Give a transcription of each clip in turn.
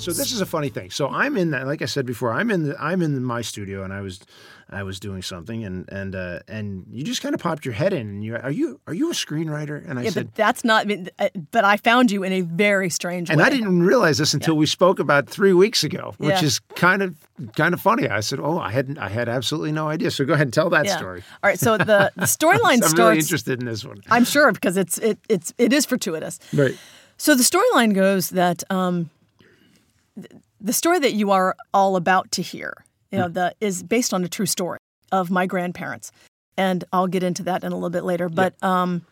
So this is a funny thing. So I'm in that, like I said before, I'm in the, I'm in my studio, and I was, I was doing something, and and uh, and you just kind of popped your head in, and you are you are you a screenwriter? And I Yeah, said, but that's not. I mean, uh, But I found you in a very strange and way. I didn't realize this until we spoke about three weeks ago, which Yeah. is kind of kind of funny. I said, oh, I hadn't, I had absolutely no idea. So go ahead and tell that Yeah. story. All right. So the the storyline I'm really interested in this one. I'm sure because it's it it's it is fortuitous. Right. So the storyline goes that um, the story that you are all about to hear, you know, mm. the is based on a true story of my grandparents, and I'll get into that in a little bit later. But um,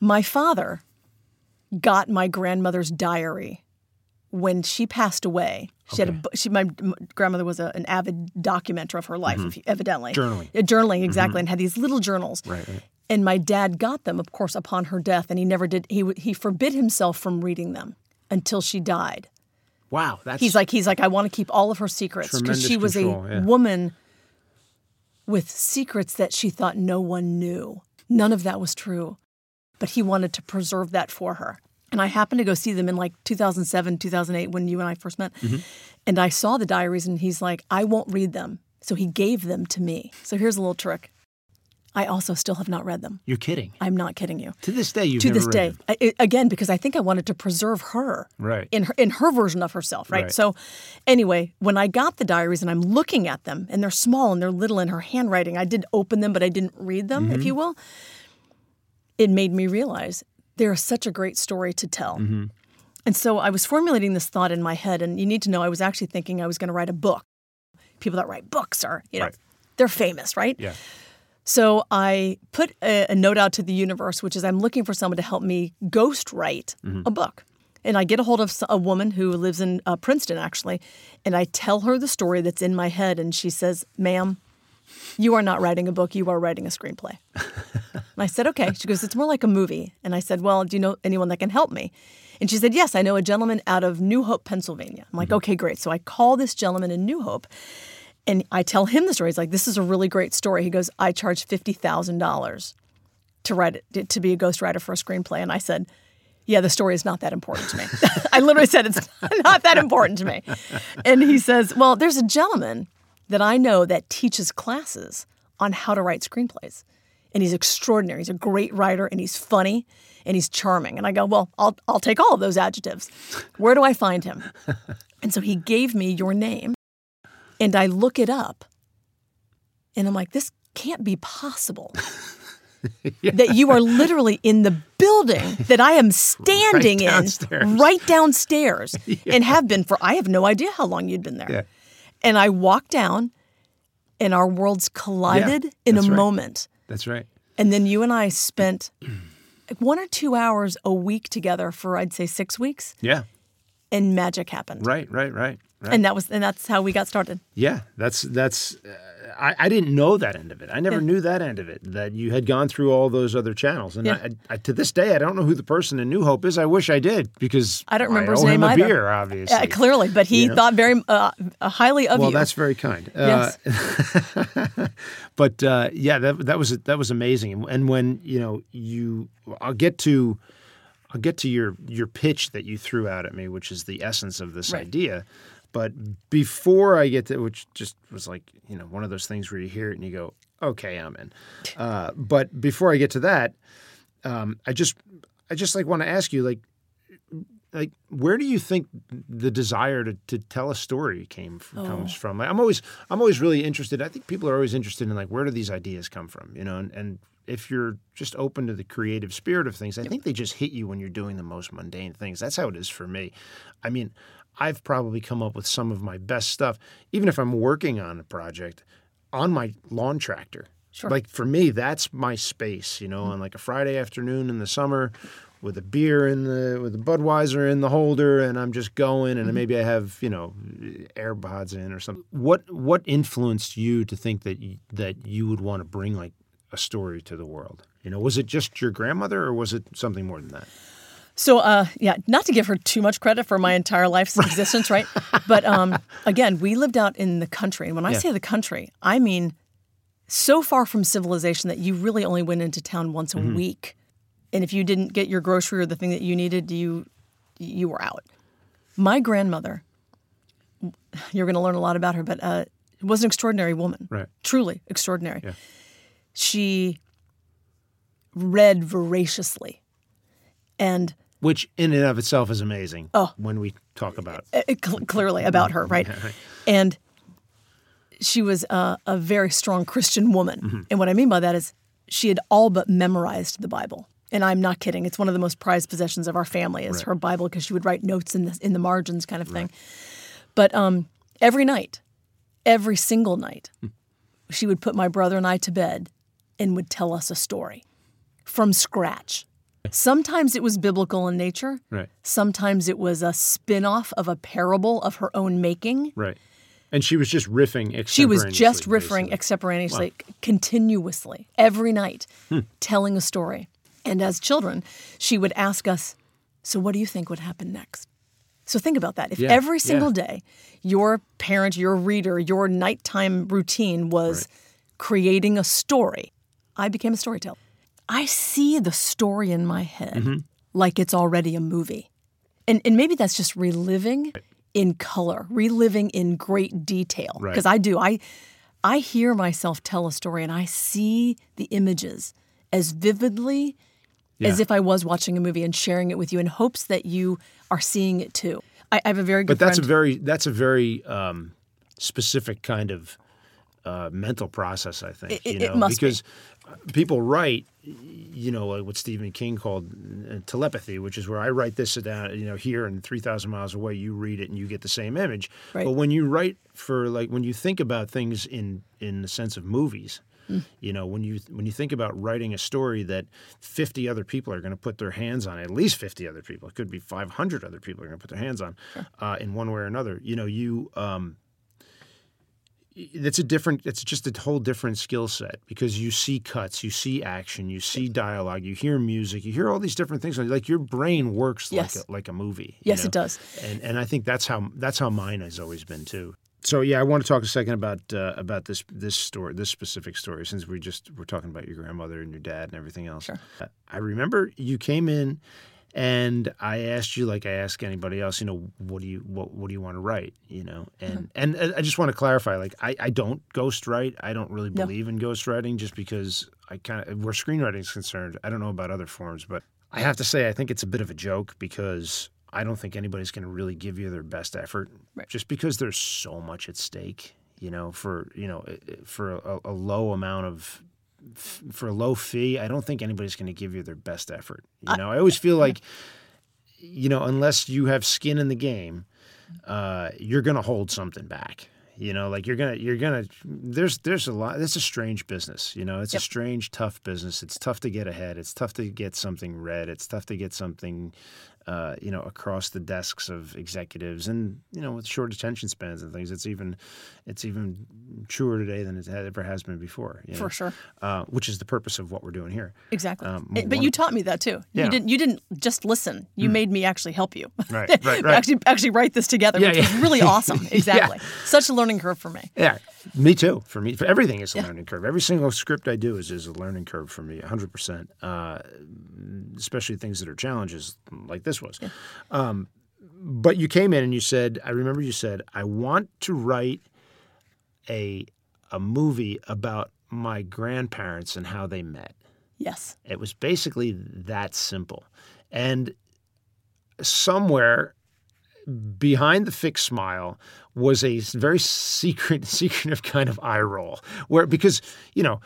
my father got my grandmother's diary when she passed away. She had a she my grandmother was a, an avid documenter of her life, mm-hmm. if you- evidently Journaling. Yeah, journaling mm-hmm. exactly, and had these little journals. Right, right. And my dad got them, of course, upon her death, and he never did. He he forbid himself from reading them until she died. Wow. That's He's like he's like I want to keep all of her secrets because she was control, a yeah. woman with secrets that she thought no one knew. None of that was true, but he wanted to preserve that for her. And I happened to go see them in like 2007, 2008 when you and I first met. Mm-hmm. And I saw the diaries and he's like, I won't read them. So he gave them to me. So here's a little trick. I also still have not read them. you're kidding. I'm not kidding you. To this day, you've to this day. I, again, because I think I wanted to preserve her, Right. In her in her version of herself, right? Right. So, anyway, when I got the diaries and I'm looking at them, and they're small and they're little in her handwriting, I did open them, but I didn't read them, Mm-hmm. if you will. It made me realize they're such a great story to tell. Mm-hmm. And so I was formulating this thought in my head, and you need to know I was actually thinking I was going to write a book. People that write books are, you know, Right. they're famous, right? Yeah. So I put a, a note out to the universe, which is I'm looking for someone to help me ghost write a book. And I get a hold of a woman who lives in uh, Princeton, actually, and I tell her the story that's in my head. And she says, Ma'am, you are not writing a book, you are writing a screenplay. and I said, Okay. She goes, It's more like a movie. And I said, Well, do you know anyone that can help me? And she said, Yes, I know a gentleman out of New Hope, Pennsylvania. I'm like, Okay, great. So I call this gentleman in New Hope and I tell him the story. He's like, "This is a really great story." He goes, "I charge fifty thousand dollars to write it to be a ghostwriter for a screenplay," and I said, "Yeah, the story is not that important to me." I literally said it's not that important to me, and he says, "Well, there's a gentleman that I know that teaches classes on how to write screenplays, and he's extraordinary. He's a great writer, and he's funny." And he's charming. And I go, Well, I'll, I'll take all of those adjectives. Where do I find him? And so he gave me your name and I look it up and I'm like, this can't be possible. That you are literally in the building that I am standing in downstairs. right downstairs and have been for I have no idea how long you'd been there. Yeah. And I walked down and our worlds collided in a right. moment. That's right. And then you and I spent like one or two hours a week together for I'd say six weeks Yeah. and magic happened. Right. Right. Right. Right. And that was and that's how we got started. Yeah, that's that's. Uh, I, I didn't know that end of it. I never knew that end of it. That you had gone through all those other channels, and Yeah. I, I, to this day, I don't know who the person in New Hope is. I wish I did because I don't remember his owe name him a either. beer, obviously. Yeah, clearly, but he You know? thought very uh, highly of well, you. Well, that's very kind. Yes. Uh, but uh, yeah, that that was that was amazing. And when you know you, I'll get to, I'll get to your your pitch that you threw out at me, which is the essence of this Right. idea. But before I get to, which just was like you know one of those things where you hear it and you go, okay, I'm in. Uh, but before I get to that, um, I just I just like want to ask you like like where do you think the desire to, to tell a story came from, Oh. comes from? Like, i'm always i'm always really interested. I think people are always interested in like where do these ideas come from you know? And, and if you're just open to the creative spirit of things i think they just hit you when you're doing the most mundane things. That's how it is for me. I mean i've probably come up with some of my best stuff even if i'm working on a project on my lawn tractor Sure. like for me that's my space you know mm-hmm. on like a friday afternoon in the summer with a beer in the with a Budweiser in the holder, and I'm just going, and mm-hmm. maybe I have you know AirPods in or something. What what influenced you to think that you, that you would want to bring like a story to the world? You know, was it just your grandmother, or was it something more than that? So, uh, yeah, not to give her too much credit for my entire life's existence, right? But um, again, we lived out in the country. And when I Yeah. say the country, I mean so far from civilization that you really only went into town once a Mm-hmm. week. And if you didn't get your grocery or the thing that you needed, you you were out. My grandmother, you're going to learn a lot about her, but uh, was an extraordinary woman. Right. Truly extraordinary. Yeah. She read voraciously. And Which in and of itself is amazing. Oh. When we talk about uh, cl- clearly about her, right? And she was a, a very strong Christian woman. And what I mean by that is she had all but memorized the Bible. And I'm not kidding. It's one of the most prized possessions of our family is Right. her Bible because she would write notes in the in the margins, kind of thing. But um, every night, every single night, she would put my brother and I to bed and would tell us a story from scratch. Sometimes it was biblical in nature. Right. Sometimes it was a spin off of a parable of her own making. right. And she was just riffing She was just riffing basically. extemporaneously, continuously, every night, Hmm. telling a story. And as children, she would ask us, So, what do you think would happen next? So, think about that. If Yeah, every yeah. single day your parent, your reader, your nighttime routine was creating a story, I became a storyteller. I see the story in my head Mm-hmm. like it's already a movie. And, and maybe that's just reliving in color, reliving in great detail. Right. Because I do. I I hear myself tell a story and I see the images as vividly as if I was watching a movie and sharing it with you in hopes that you are seeing it too. I, I have a very good But that's a very that's a very um, specific kind of uh, mental process, I think. It- you know, must be. because people write, you know, like what Stephen King called uh, telepathy, which is where I write this down, you know, here and three thousand miles away, you read it and you get the same image. Right. But when you write for like when you think about things in in the sense of movies. Mm. You know, when you when you think about writing a story that 50 other people are going to put their hands on, at least 50 other people, it could be 500 other people are going to put their hands on, uh, in one way or another. You know, you um, it's a different it's just a whole different skill set because you see cuts you see action you see dialogue you hear music you hear all these different things like your brain works Yes. like a, like a movie Yes, know? it does. and and i think that's how that's how mine has always been too so yeah i want to talk a second about uh, about this this story this specific story since we just we're talking about your grandmother and your dad and everything else Sure. Uh, i remember you came in and I asked you, like I ask anybody else, you know, what do you what what do you want to write, you know, uh-huh. and and I just want to clarify, like I, I don't ghost write, I don't really No. believe in ghost writing, just because I kind of where screenwriting is concerned, I don't know about other forms, but I have to say I think it's a bit of a joke because I don't think anybody's going to really give you their best effort, Right. just because there's so much at stake, you know, for you know for a, a low amount of for a low fee, I don't think anybody's going to give you their best effort. You know, I always feel like, you know, unless you have skin in the game, uh, you're going to hold something back. You know, like you're gonna, you're gonna. There's, there's a lot. It's a strange business. You know, it's a strange, tough business. It's tough to get ahead. It's tough to get something read. It's tough to get something, uh, you know, across the desks of executives. And you know, with short attention spans and things, it's even, it's even truer today than it ever has been before. you know? For sure. uh, which is the purpose of what we're doing here. Exactly. Um, but one- you taught me that too. Yeah. You didn't you didn't just listen. You made me actually help you. Right, right, right. actually actually write this together, Yeah, which yeah. was really awesome. Exactly. Such a learning curve for me. Yeah, me too. For me, for everything is a learning curve. Every single script I do is, is a learning curve for me, 100%. Uh, especially things that are challenges like this was. Um, but you came in and you said, I remember you said, I want to write a, a movie about my grandparents and how they met. Yes. It was basically that simple. And somewhere behind the fixed smile was a very secret, secretive kind of eye roll, where because you know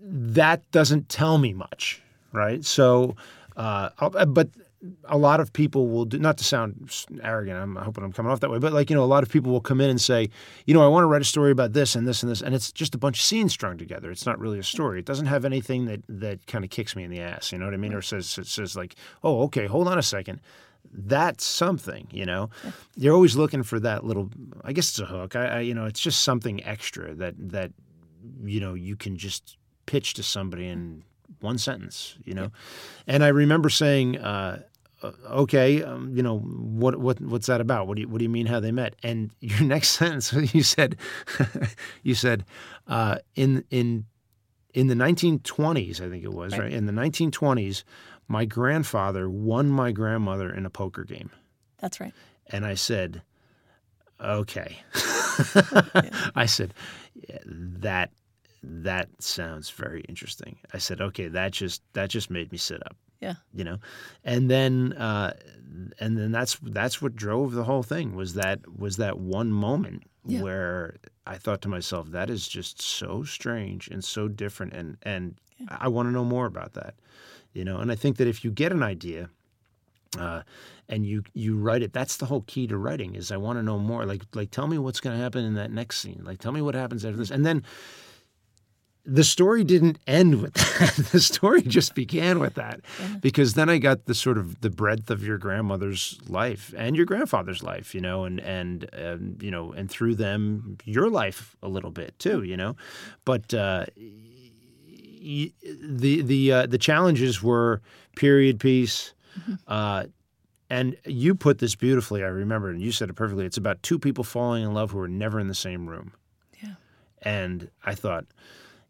that doesn't tell me much, right? So, uh, but a lot of people will do, not to sound arrogant. I'm hoping I'm coming off that way, but like you know, a lot of people will come in and say, you know, I want to write a story about this and this and this, and it's just a bunch of scenes strung together. It's not really a story. It doesn't have anything that that kind of kicks me in the ass. You know what I mean? Or says it says like, oh, okay, hold on a second. That's something, you know. You're always looking for that little. I guess it's a hook. I, I, you know, it's just something extra that that you know you can just pitch to somebody in one sentence, you know. And I remember saying, uh, "Okay, um, you know, what what what's that about? What do you what do you mean how they met?" And your next sentence, you said, you said, uh, in in in the 1920s, I think it was, right? In the 1920s, my grandfather won my grandmother in a poker game. That's right. And I said, okay. I said, "Yeah, that that sounds very interesting. I said, okay, that just that just made me sit up Yeah. you know? And then uh and then that's that's what drove the whole thing was that was that one moment Yeah. where i thought to myself that is just so strange and so different and and i want to know more about that you know? And i think that if you get an idea uh, and you you write it that's the whole key to writing is i want to know more like like tell me what's going to happen in that next scene like tell me what happens after this. And then the story didn't end with that. the story just began with that. Because then I got the sort of the breadth of your grandmother's life and your grandfather's life, you know, and and um, you know, and through them your life a little bit too, you know. But uh, y- the the uh, the challenges were period piece. Uh, and you put this beautifully, I remember, and you said it perfectly. It's about two people falling in love who are never in the same room. Yeah. And I thought,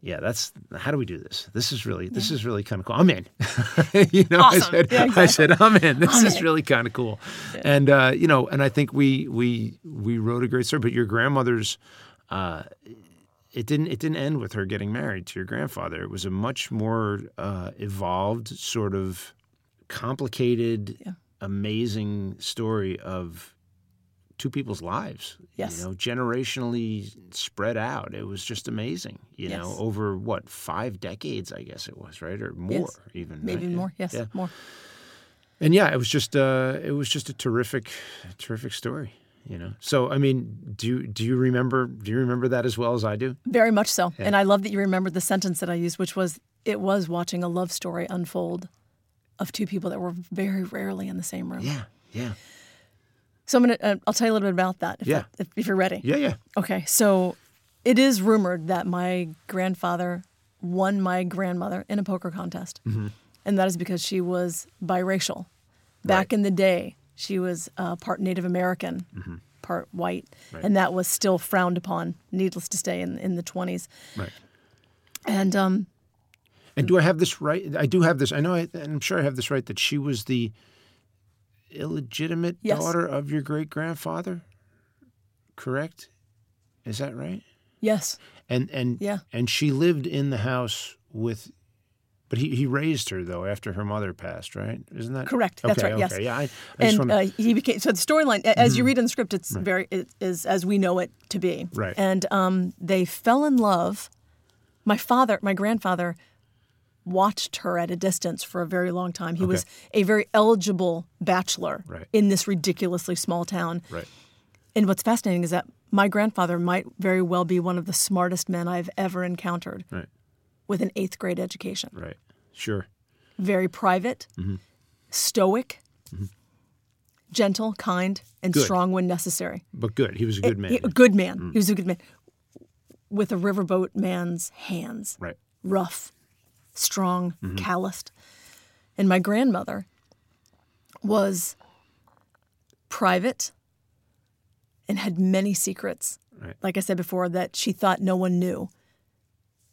yeah, that's how do we do this? This is really this is really kind of cool. I'm in. you know, I said Yeah, I said I'm in. This I'm is in. really kind of cool. And uh, you know, and I think we we we wrote a great story. But your grandmother's. Uh, it didn't. It didn't end with her getting married to your grandfather. It was a much more uh, evolved, sort of complicated, Yeah. amazing story of two people's lives. Yes. You know, generationally spread out. It was just amazing. You know, over what five decades, I guess it was, right, or more even. Maybe right? more. Yes, Yeah. more. And yeah, it was just uh, it was just a terrific, terrific story. You know. So I mean, do do you remember do you remember that as well as I do? Very much so. And I love that you remembered the sentence that I used, which was it was watching a love story unfold of two people that were very rarely in the same room. Yeah. Yeah. So I'm gonna uh, I'll tell you a little bit about that if, Yeah. that- if, if you're ready. Yeah. Yeah. Okay, so it is rumored that my grandfather won my grandmother in a poker contest. Mm-hmm. And that is because she was biracial. Back Right. in the day, she was uh, part Native American, part white. Mm-hmm. Right. And that was still frowned upon, needless to say, in, in the 20s. Right. And um, And do I have this right? I do have this. I know. I, I'm sure I have this right. That she was the illegitimate Yes. daughter of your great grandfather. Correct. Is that right? yes, And and Yeah. and she lived in the house with. But he, he raised her though after her mother passed, right? Isn't that Correct. That's okay, right, yes. Okay. Yeah. I, I just and want uh, he became so the storyline as you Mm-hmm. read in the script it's very it is as we know it to be Right. and um, they fell in love my father my grandfather watched her at a distance for a very long time he was a very eligible bachelor Right. in this ridiculously small town right. and what's fascinating is that my grandfather might very well be one of the smartest men i've ever encountered Right. with an eighth grade education Right. Sure. very private, Mm-hmm. stoic, gentle, kind, and Good. strong when necessary. But good. He was a good man. He- a good man. Mm. He was a good man. With a riverboat man's hands, right. rough, strong, Mm-hmm. calloused. And my grandmother was private and had many secrets. Right. Like I said before, that she thought no one knew.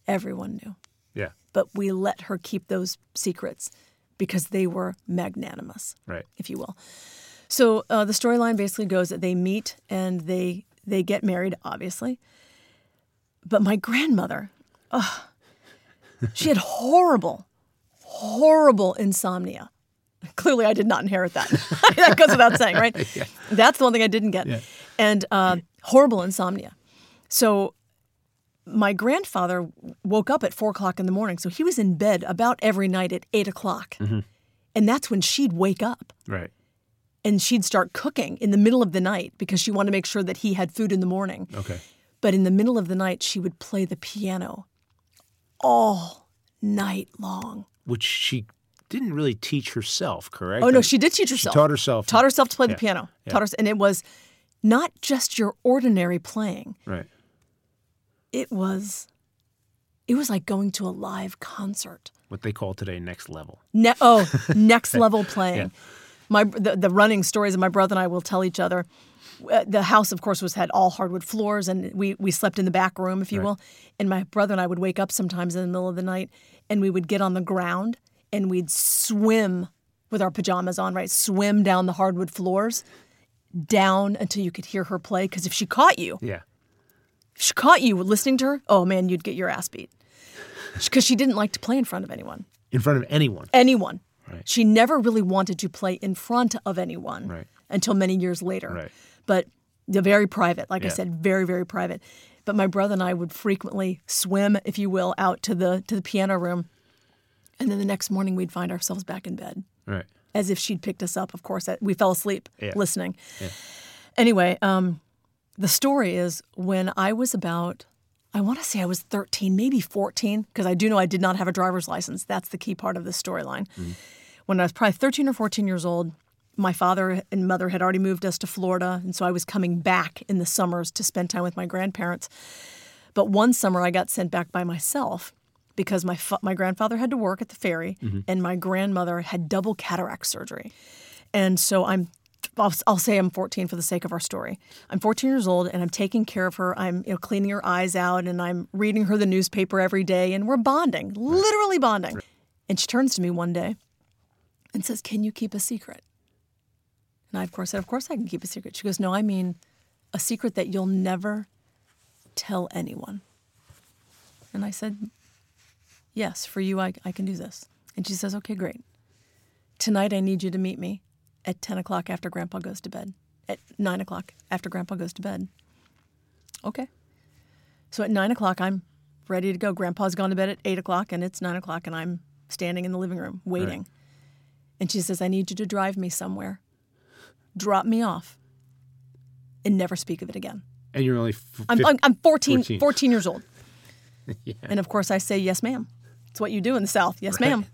Everyone knew Yeah. but we let her keep those secrets because they were magnanimous, Right. if you will. So uh, the storyline basically goes that they meet and they they get married, obviously. But my grandmother, ugh, she had horrible, horrible insomnia. Clearly, I did not inherit that. that goes without saying, right? That's the one thing I didn't get. And uh, horrible insomnia. So my grandfather woke up at four o'clock in the morning, so he was in bed about every night at eight o'clock. And that's when she'd wake up Right. and she'd start cooking in the middle of the night because she wanted to make sure that he had food in the morning. Okay. But in the middle of the night, she would play the piano all night long. Which she didn't really teach herself, correct? Oh no, she did teach herself. She herself. taught herself. Taught herself to play the piano. yeah. Taught her, and it was not just your ordinary playing. Right. It was, it was like going to a live concert. What they call today next level. Ne- oh, next level playing. My the, the running stories that my brother and I will tell each other. Uh, the house, of course, was had all hardwood floors, and we we slept in the back room, if you Right. will. And my brother and I would wake up sometimes in the middle of the night, and we would get on the ground and we'd swim with our pajamas on, right? Swim down the hardwood floors down until you could hear her play. Because if she caught you, Yeah. if she caught you listening to her, oh man, you'd get your ass beat. Because she didn't like to play in front of anyone. In front of anyone. Anyone. Right. She never really wanted to play in front of anyone Right. until many years later. Right. But they're very private, like I said, very, very private. But my brother and I would frequently swim, if you will, out to the to the piano room. And then the next morning we'd find ourselves back in bed. Right. As if she'd picked us up, of course. We fell asleep Yeah. listening. Anyway, um, the story is when I was about, I want to say I was 13, maybe 14, because I do know I did not have a driver's license. That's the key part of the storyline. When I was probably 13 or 14 years old, my father and mother had already moved us to Florida. And so I was coming back in the summers to spend time with my grandparents. But one summer I got sent back by myself because my, fa- my grandfather had to work at the ferry mm-hmm. and my grandmother had double cataract surgery. And so I'm, I'll, I'll say I'm 14 for the sake of our story. I'm 14 years old and I'm taking care of her. I'm you know, cleaning her eyes out and I'm reading her the newspaper every day and we're bonding, literally bonding. And she turns to me one day and says, Can you keep a secret? And I, of course, said, Of course I can keep a secret. She goes, No, I mean a secret that you'll never tell anyone. And I said, Yes, for you, I, I can do this. And she says, Okay, great. Tonight, I need you to meet me at 10 o'clock after Grandpa goes to bed, at 9 o'clock after Grandpa goes to bed. Okay. So at 9 o'clock, I'm ready to go. Grandpa's gone to bed at 8 o'clock, and it's 9 o'clock, and I'm standing in the living room waiting. And she says, I need you to drive me somewhere, drop me off, and never speak of it again. And you're only f- I'm, I'm, I'm 14, 14. 14 years old. And of course, I say, yes, ma'am. It's what you do in the South. Yes, Right. ma'am.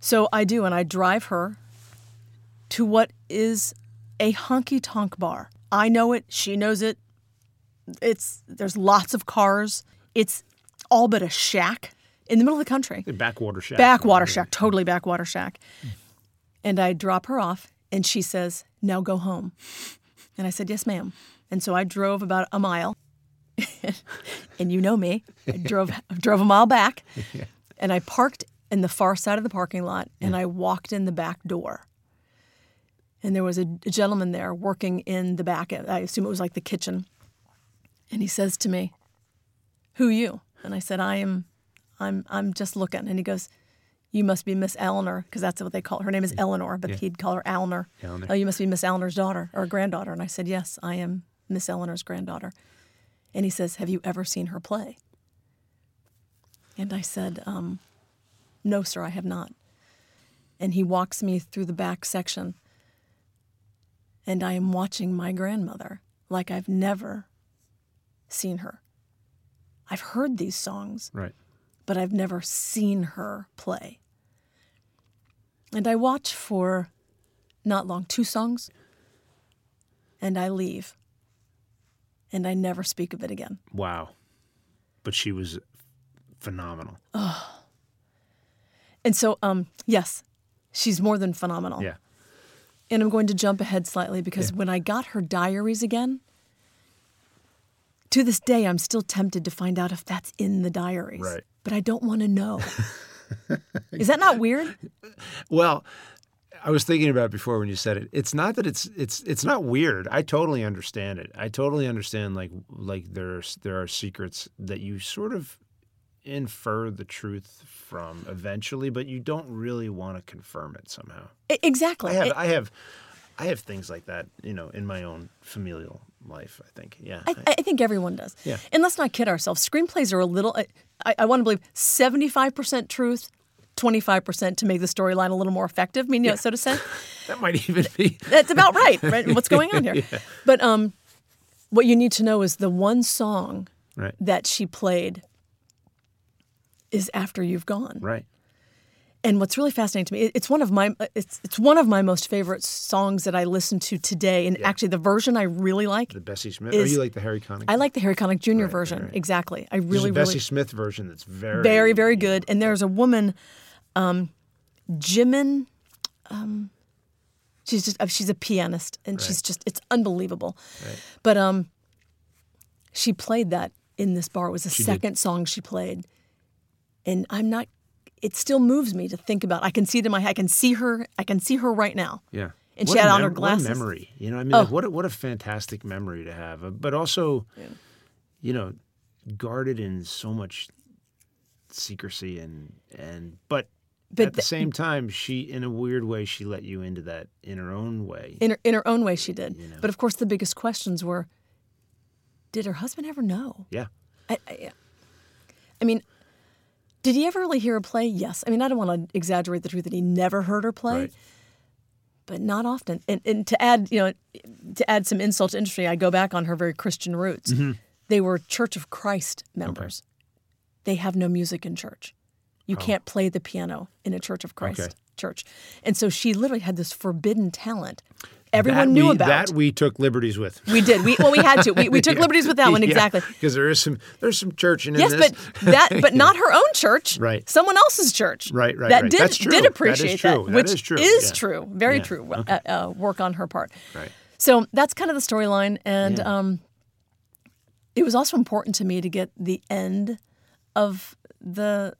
So I do, and I drive her to what is a honky tonk bar. I know it. She knows it. It's there's lots of cars. It's all but a shack in the middle of the country. backwater shack. Backwater shack, totally backwater shack. Mm. And I drop her off, and she says, Now go home. And I said, Yes, ma'am. And so I drove about a mile. and you know me, I drove, drove a mile back, and I parked in the far side of the parking lot, and I walked in the back door. And there was a, gentleman there working in the back. I assume it was like the kitchen. And he says to me, "Who you?" And I said, "I am, I'm, I'm just looking." And he goes, "You must be Miss Eleanor, because that's what they call her. Her name is Eleanor, but he'd call her Eleanor. Eleanor. Oh, you must be Miss Eleanor's daughter or granddaughter." And I said, "Yes, I am Miss Eleanor's granddaughter." And he says, "Have you ever seen her play?" And I said, um, "No, sir, I have not." And he walks me through the back section, and I am watching my grandmother like I've never seen her. I've heard these songs, Right. but I've never seen her play. And I watch for not long, two songs, and I leave. And I never speak of it again. Wow. But she was phenomenal. Oh. And so, um, yes, she's more than phenomenal. Yeah. And I'm going to jump ahead slightly because when I got her diaries again, to this day, I'm still tempted to find out if that's in the diaries. Right. But I don't want to know. Is that not weird? Well, I was thinking about it before when you said it. It's not that it's it's it's not weird. I totally understand it. I totally understand like like there's there are secrets that you sort of infer the truth from eventually, but you don't really want to confirm it somehow. Exactly. I have It- I have I have things like that, you know, in my own familial life, I think. Yeah. I, I think everyone does. Yeah. And let's not kid ourselves. Screenplays are a little, I, I, I want to believe 75% truth, 25% to make the storyline a little more effective. I mean, you know, so to say. that might even be That's about right, right? What's going on here? But um, what you need to know is the one song right. that she played is After You've Gone. Right. And what's really fascinating to me, it's one of my it's it's one of my most favorite songs that I listen to today. And actually, the version I really like, The Bessie Smith. Is- or you like the Harry Connick? I like the Harry Connick Jr. Right, version. right. Exactly, I There's really a Bessie really Smith version that's very very very good. And there's a woman, um, Jimin. Um, she's just uh, she's a pianist, and she's just it's unbelievable. But um, she played that in this bar. It was the did. second song she played, and I'm not. It still moves me to think about. I can see it in my. I can see her. I can see her right now. Yeah. and What she had on her glasses. What a memory, you know. I mean, like, what a, what a fantastic memory to have, Uh, but also, you know, guarded in so much secrecy and and but. But at the the- same time, she, in a weird way, she let you into that in her own way. In her, in her own way, she did. know. But of course, the biggest questions were did her husband ever know? yeah, I, I, I mean, did he ever really hear her play? Yes. I mean, I don't want to exaggerate the truth that he never heard her play, right. but not often. And, and to add, you know, to add some insult to injury, I go back on her very Christian roots. Mm-hmm. They were Church of Christ members. They have no music in church. You can't play the piano in a Church of Christ Oh. Okay. church. And so she literally had this forbidden talent. Everyone that knew we, about. that. We took liberties with. we did. We well, we had to. We, we took liberties with that one exactly. because there is some there's some churching in Yes, this. but that, but not her own church. Right. Someone else's church. Right, right, That right. did That's true. did That is appreciate true. That which is true. is Yeah. true, very Yeah. true. Uh, uh, work on her part. Right. So that's kind of the storyline, and Yeah. um, it was also important to me to get the end of the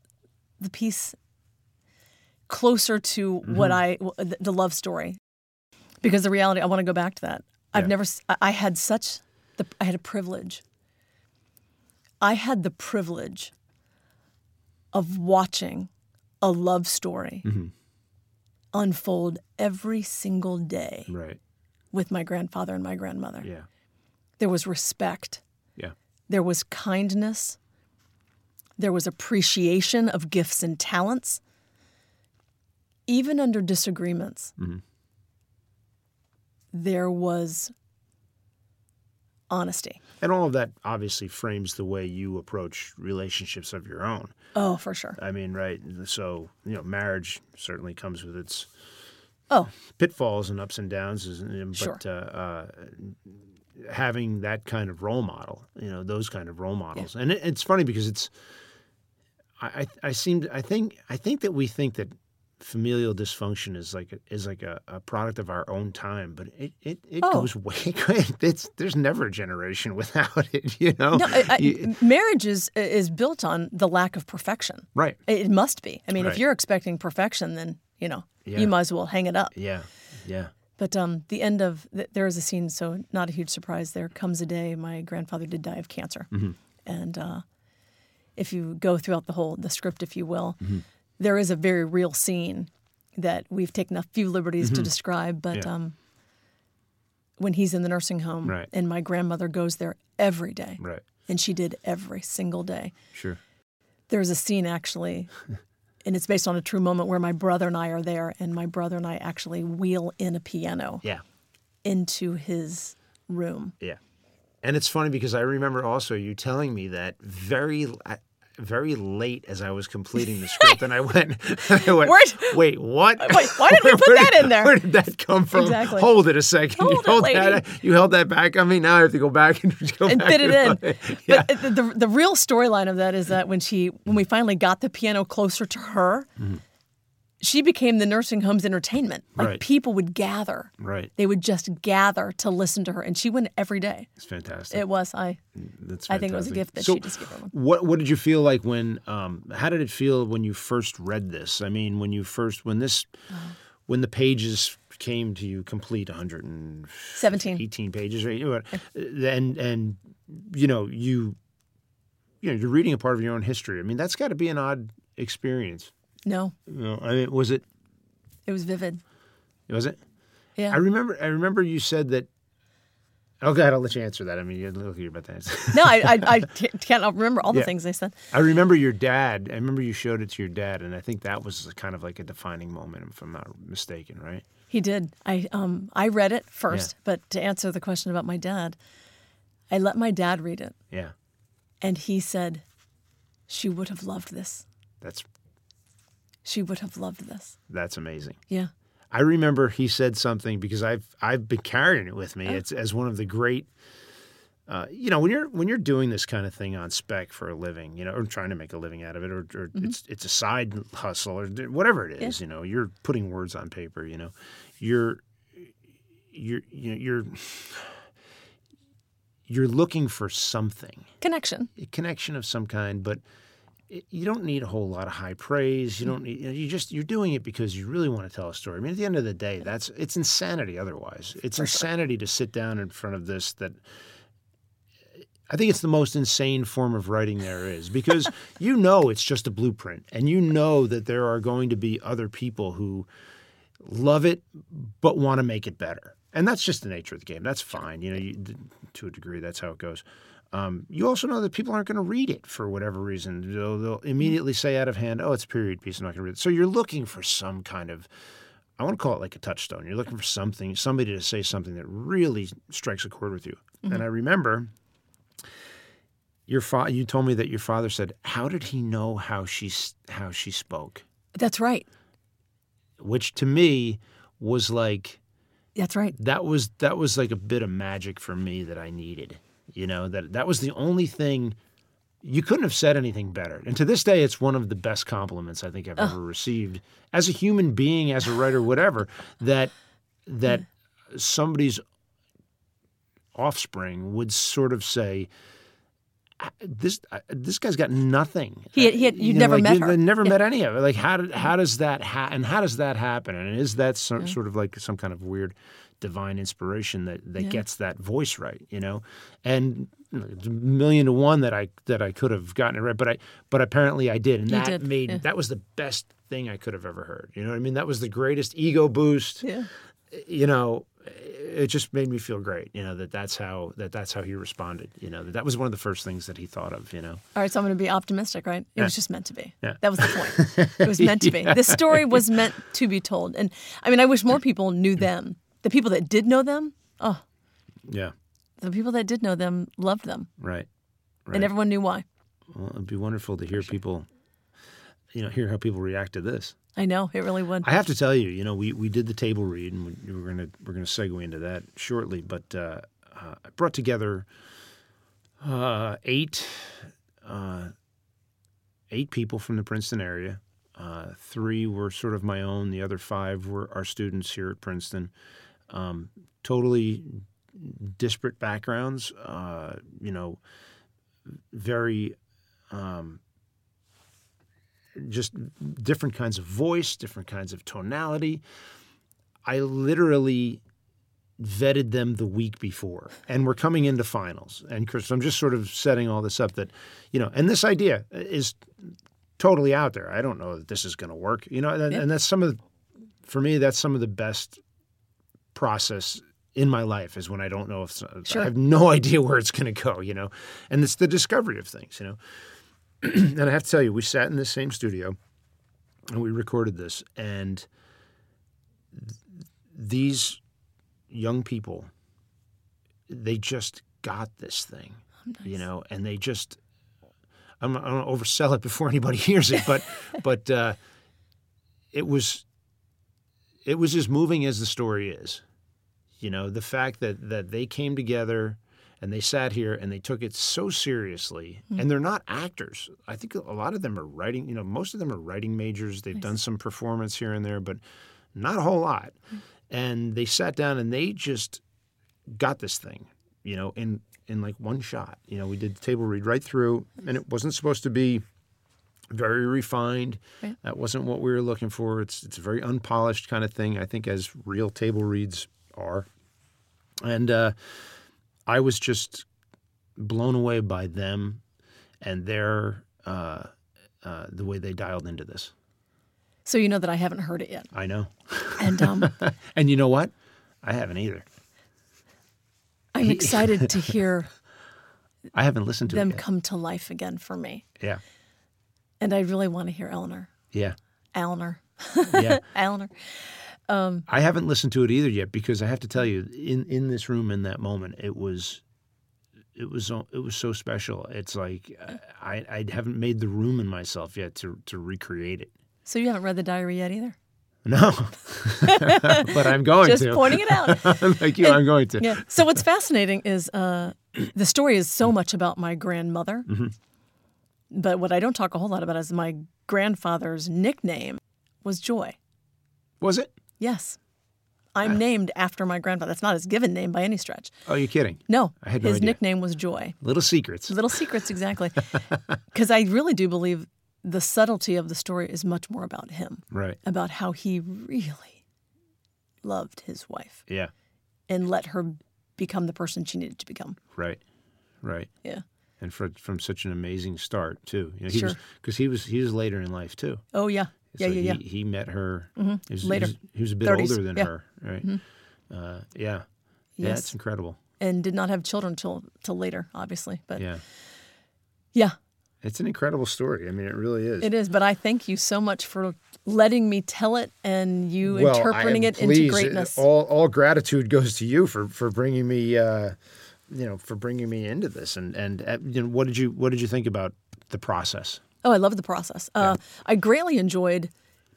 the piece closer to what Mm-hmm. I the, the love story, because the reality I want to go back to that. I've Yeah. never I- had such the I had a privilege. I had the privilege of watching a love story Mm-hmm. unfold every single day right. with my grandfather and my grandmother. Yeah. There was respect, Yeah. there was kindness, there was appreciation of gifts and talents. Even under disagreements, there was honesty. And all of that obviously frames the way you approach relationships of your own. Oh, for sure. I mean, right? So you know, marriage certainly comes with its Oh, pitfalls and ups and downs, isn't? Sure. but uh, uh, having that kind of role model, you know, those kind of role models, and it, it's funny because it's, I, I, I seem, I think, I think that we think that familial dysfunction is like a, is like a, a product of our own time, but it it, it Oh. goes way. It's there's never a generation without it, you know. no, I, I, You- marriage is is built on the lack of perfection. right? It must be. I mean, if you're expecting perfection, then you know Yeah. you might as well hang it up. Yeah, yeah, But um, the end of th- there is a scene, so not a huge surprise. There comes a day my grandfather did die of cancer, and uh, if you go throughout the whole the script, if you will, there is a very real scene that we've taken a few liberties to describe. But Yeah. um, when he's in the nursing home, Right. and my grandmother goes there every day, right. and she did every single day. Sure. There's a scene actually, and it's based on a true moment where my brother and I are there, and my brother and I actually wheel in a piano Yeah. into his room. Yeah. And it's funny because I remember also you telling me that very very late as I was completing the script, and I went, I went wait, what? Wait, why did we put Where that did- in there? Where did that come from? Exactly. Hold it a second. Hold you, it, held that, you held that back on me. Now I have to go back and go and fit it in. yeah. But the, the the real storyline of that is that when she when we finally got the piano closer to her, mm-hmm. She became the nursing home's entertainment. Like Right. people would gather. right. They would just gather to listen to her, and she went every day. It's fantastic. It was I. That's I think it was a gift that so she just gave everyone. What What did you feel like when? Um, how did it feel when you first read this? I mean, when you first when this when the pages came to you complete 118 Seventeen. pages, right? And and you know you you know you're reading a part of your own history. I mean, that's got to be an odd experience. No, know, I mean, was it? it was vivid. Was it? Yeah. I remember. I remember you said that. Oh God, I'll let you answer that. I mean, you look, you're about to answer. no, I I, I can't remember all the Yeah. things they said. I remember your dad. I remember you showed it to your dad, and I think that was kind of like a defining moment, if I'm not mistaken, right? He did. I um I read it first, but to answer the question about my dad, I let my dad read it, Yeah, and he said, "She would have loved this. that's She would have loved this." that's amazing. Yeah. I remember he said something because I've I've been carrying it with me. It's as one of the great. Uh, you know, when you're when you're doing this kind of thing on spec for a living, you know, or trying to make a living out of it, or, or it's it's a side hustle or whatever it is, you know, you're putting words on paper. You know, you're you're you know, you're you're looking for something. Connection. a connection of some kind, but you don't need a whole lot of high praise. You don't mm-hmm. need. You, know, you just you're doing it because you really want to tell a story. I mean, at the end of the day, that's it's insanity. Otherwise, it's insanity to sit down in front of this. That I think it's the most insane form of writing there is because you know it's just a blueprint, and you know that there are going to be other people who love it but want to make it better. And that's just the nature of the game. That's fine. You know, you, to a degree, that's how it goes. Um, you also know that people aren't going to read it for whatever reason. They'll, they'll immediately say out of hand, "Oh, it's a period piece. I'm not going to read it." So you're looking for some kind of, I want to call it like a touchstone. You're looking for something, somebody to say something that really strikes a chord with you. And I remember your fa- You told me that your father said, "How did he know how she how she spoke?" That's right. Which to me was like That's right. that was that was like a bit of magic for me that I needed. You know that that was the only thing you couldn't have said anything better. And to this day, it's one of the best compliments I think I've ever received as a human being, as a writer, whatever. That that somebody's offspring would sort of say. This uh, this guy's got nothing. He had- he had- You you'd know, never like, met you her. Never met any of it. Like how did how does that ha- and how does that happen? And is that some, sort of like some kind of weird divine inspiration that, that gets that voice right? You know, and you know, it's a million to one that I that I could have gotten it right, but I but apparently I did, and You that did, made yeah. that was the best thing I could have ever heard. You know what I mean? That was the greatest ego boost Yeah. you know, it just made me feel great. You know that that's how that that's how he responded. You know that that was one of the first things that he thought of. You know, All right, so I'm going to be optimistic, right? It was just meant to be. Yeah. That was the point. It was meant to be. This story was meant to be told. And I mean, I wish more people knew them. The people that did know them, oh, yeah, the people that did know them loved them. right, right. And everyone knew why. well, it'd be wonderful to hear people, you know, hear how people react to this. I know, it really would. I have to tell you, you know, we, we did the table read, and we, we're gonna we're gonna segue into that shortly. But uh, uh, I brought together uh, eight uh, eight people from the Princeton area. Uh, three were sort of my own. The other five were our students here at Princeton. Um, totally disparate backgrounds. Uh, you know, very um, just different kinds of voice, different kinds of tonality. I literally vetted them the week before, and we're coming into finals. And Chris, I'm just sort of setting all this up that, you know, and this idea is totally out there. I don't know that this is going to work, you know, and, Yeah. and that's some of, the, for me, that's some of the best process in my life is when I don't know if Sure. I have no idea where it's going to go, you know, and it's the discovery of things, you know. and I have to tell you, we sat in the same studio and we recorded this, and th- these young people, they just got this thing, you know, and they just. I'm I don't oversell it before anybody hears it, but but uh, it was it was as moving as the story is. You know, the fact that that they came together and they sat here and they took it so seriously. And mm-hmm. they're not actors. I think a lot of them are writing, you know, most of them are writing majors. They've done some performance here and there, but not a whole lot. Mm-hmm. And they sat down and they just got this thing, you know, in in like one shot. You know, we did the table read right through and it wasn't supposed to be very refined. Right. That wasn't what we were looking for. It's it's a very unpolished kind of thing. I think as real table reads are, and uh, I was just blown away by them and their uh, uh, the way they dialed into this. So you know that I haven't heard it yet. I know, And um, and you know what? I haven't either. I'm excited to hear I haven't listened to them come to life again for me. Yeah, And I really want to hear Eleanor. yeah, Eleanor. yeah. Eleanor. I haven't listened to it either yet because I have to tell you, in in this room in that moment, it was, it was it was so special. It's like I I haven't made the room in myself yet to to recreate it. So you haven't read the diary yet either. No, but I'm going Just to. pointing it out. like you, I'm going to. Yeah. So what's fascinating is uh, the story is so much about my grandmother, Mm-hmm. But what I don't talk a whole lot about is my grandfather's nickname was Joy. Was it? Yes, Ah. I'm named after my grandfather. That's not his given name by any stretch. Oh, you're kidding. No, I had no his idea. nickname was Joy. Little secrets. Little secrets, exactly. Because I really do believe the subtlety of the story is much more about him, Right. about how he really loved his wife Yeah. and let her become the person she needed to become. Right. Right. Yeah. And for, from such an amazing start too. You know, he Sure. because he was he was later in life too. Oh yeah. Yeah, So yeah, yeah. He, he met her he was, Later. He was, he was a bit 30s, older than yeah. her, right? Uh, yeah. Yeah, Yes. it's incredible. and did not have children till till later, obviously. But Yeah. yeah, It's an incredible story. I mean, it really is. it is. But I thank you so much for letting me tell it and you Well, interpreting it please, into greatness. All, all gratitude goes to you for for bringing me, uh, you know, for bringing me into this. And and uh, you know, what did you what did you think about the process? Oh, I love the process. Uh, I greatly enjoyed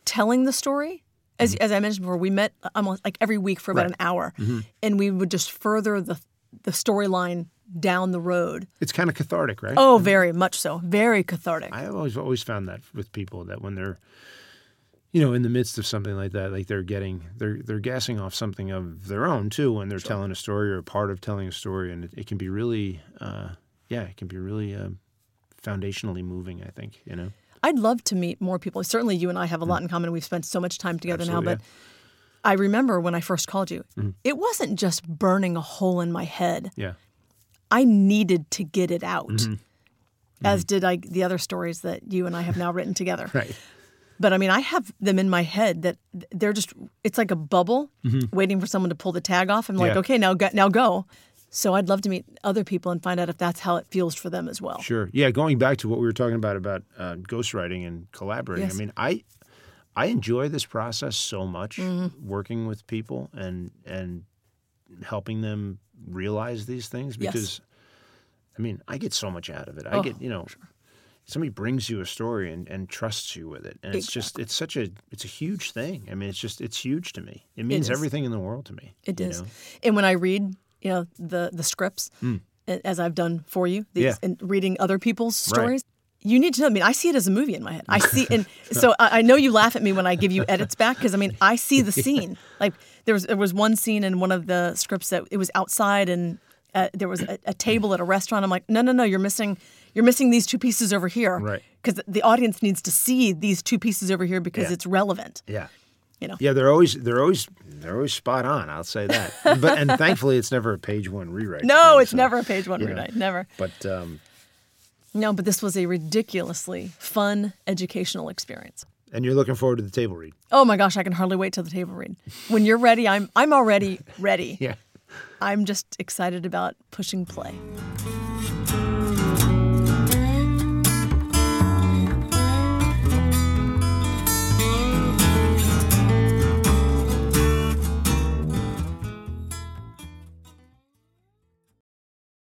telling the story. As, as I mentioned before, we met almost like every week for about Mm-hmm. Right. Mm-hmm. an hour, and we would just further the the storyline down the road. It's kind of cathartic, right? Oh, very much so. Very cathartic. I always always found that with people that when they're, you know, in the midst of something like that, like they're getting they're they're gassing off something of their own too when they're telling a story or a part of telling a story, and it, it can be really, uh, yeah, it can be really uh, foundationally moving. I think you know. I'd love to meet more people. Certainly, you and I have a lot in common. We've spent so much time together now. Mm. Absolutely, But I remember when I first called you, Mm-hmm. it wasn't just burning a hole in my head. Yeah. I needed to get it out, Mm-hmm. as did I the other stories that you and I have now written together. Right. But I mean, I have them in my head that they're just, it's like a bubble waiting for someone to pull the tag off. I'm like, Mm-hmm. Yeah. okay, now go, now go. So I'd love to meet other people and find out if that's how it feels for them as well. Sure. Yeah. Going back to what we were talking about about uh, ghostwriting and collaborating. Yes. I mean, I I enjoy this process so much, Mm-hmm. working with people and and helping them realize these things Yes. because, I mean, I get so much out of it. I Oh, get you know. Somebody brings you a story and, and trusts you with it, and it's just it's such a it's a huge thing. I mean, it's just it's huge to me. It means is. everything in the world to me. It is. know? And when I read, you know, the the scripts, hmm. a- as I've done for you, these. Yeah. and reading other people's Right. stories, you need to know. I mean, I see it as a movie in my head. I see, and so I, I know you laugh at me when I give you edits back because I mean, I see the scene. Like there was there was one scene in one of the scripts that it was outside and. Uh, there was a, a table at a restaurant. I'm like, no, no, no. You're missing. You're missing these two pieces over here. Right. Because the audience needs to see these two pieces over here because Yeah. it's relevant. Yeah. You know. Yeah, they're always they're always they're always spot on. I'll say that. but and thankfully, it's never a page one rewrite. No, thing, it's so, never a page one you know. rewrite. Never. But um, No, but this was a ridiculously fun educational experience. and you're looking forward to the table read. Oh my gosh, I can hardly wait till the table read. When you're ready, I'm I'm already ready. Yeah. I'm just excited about pushing play.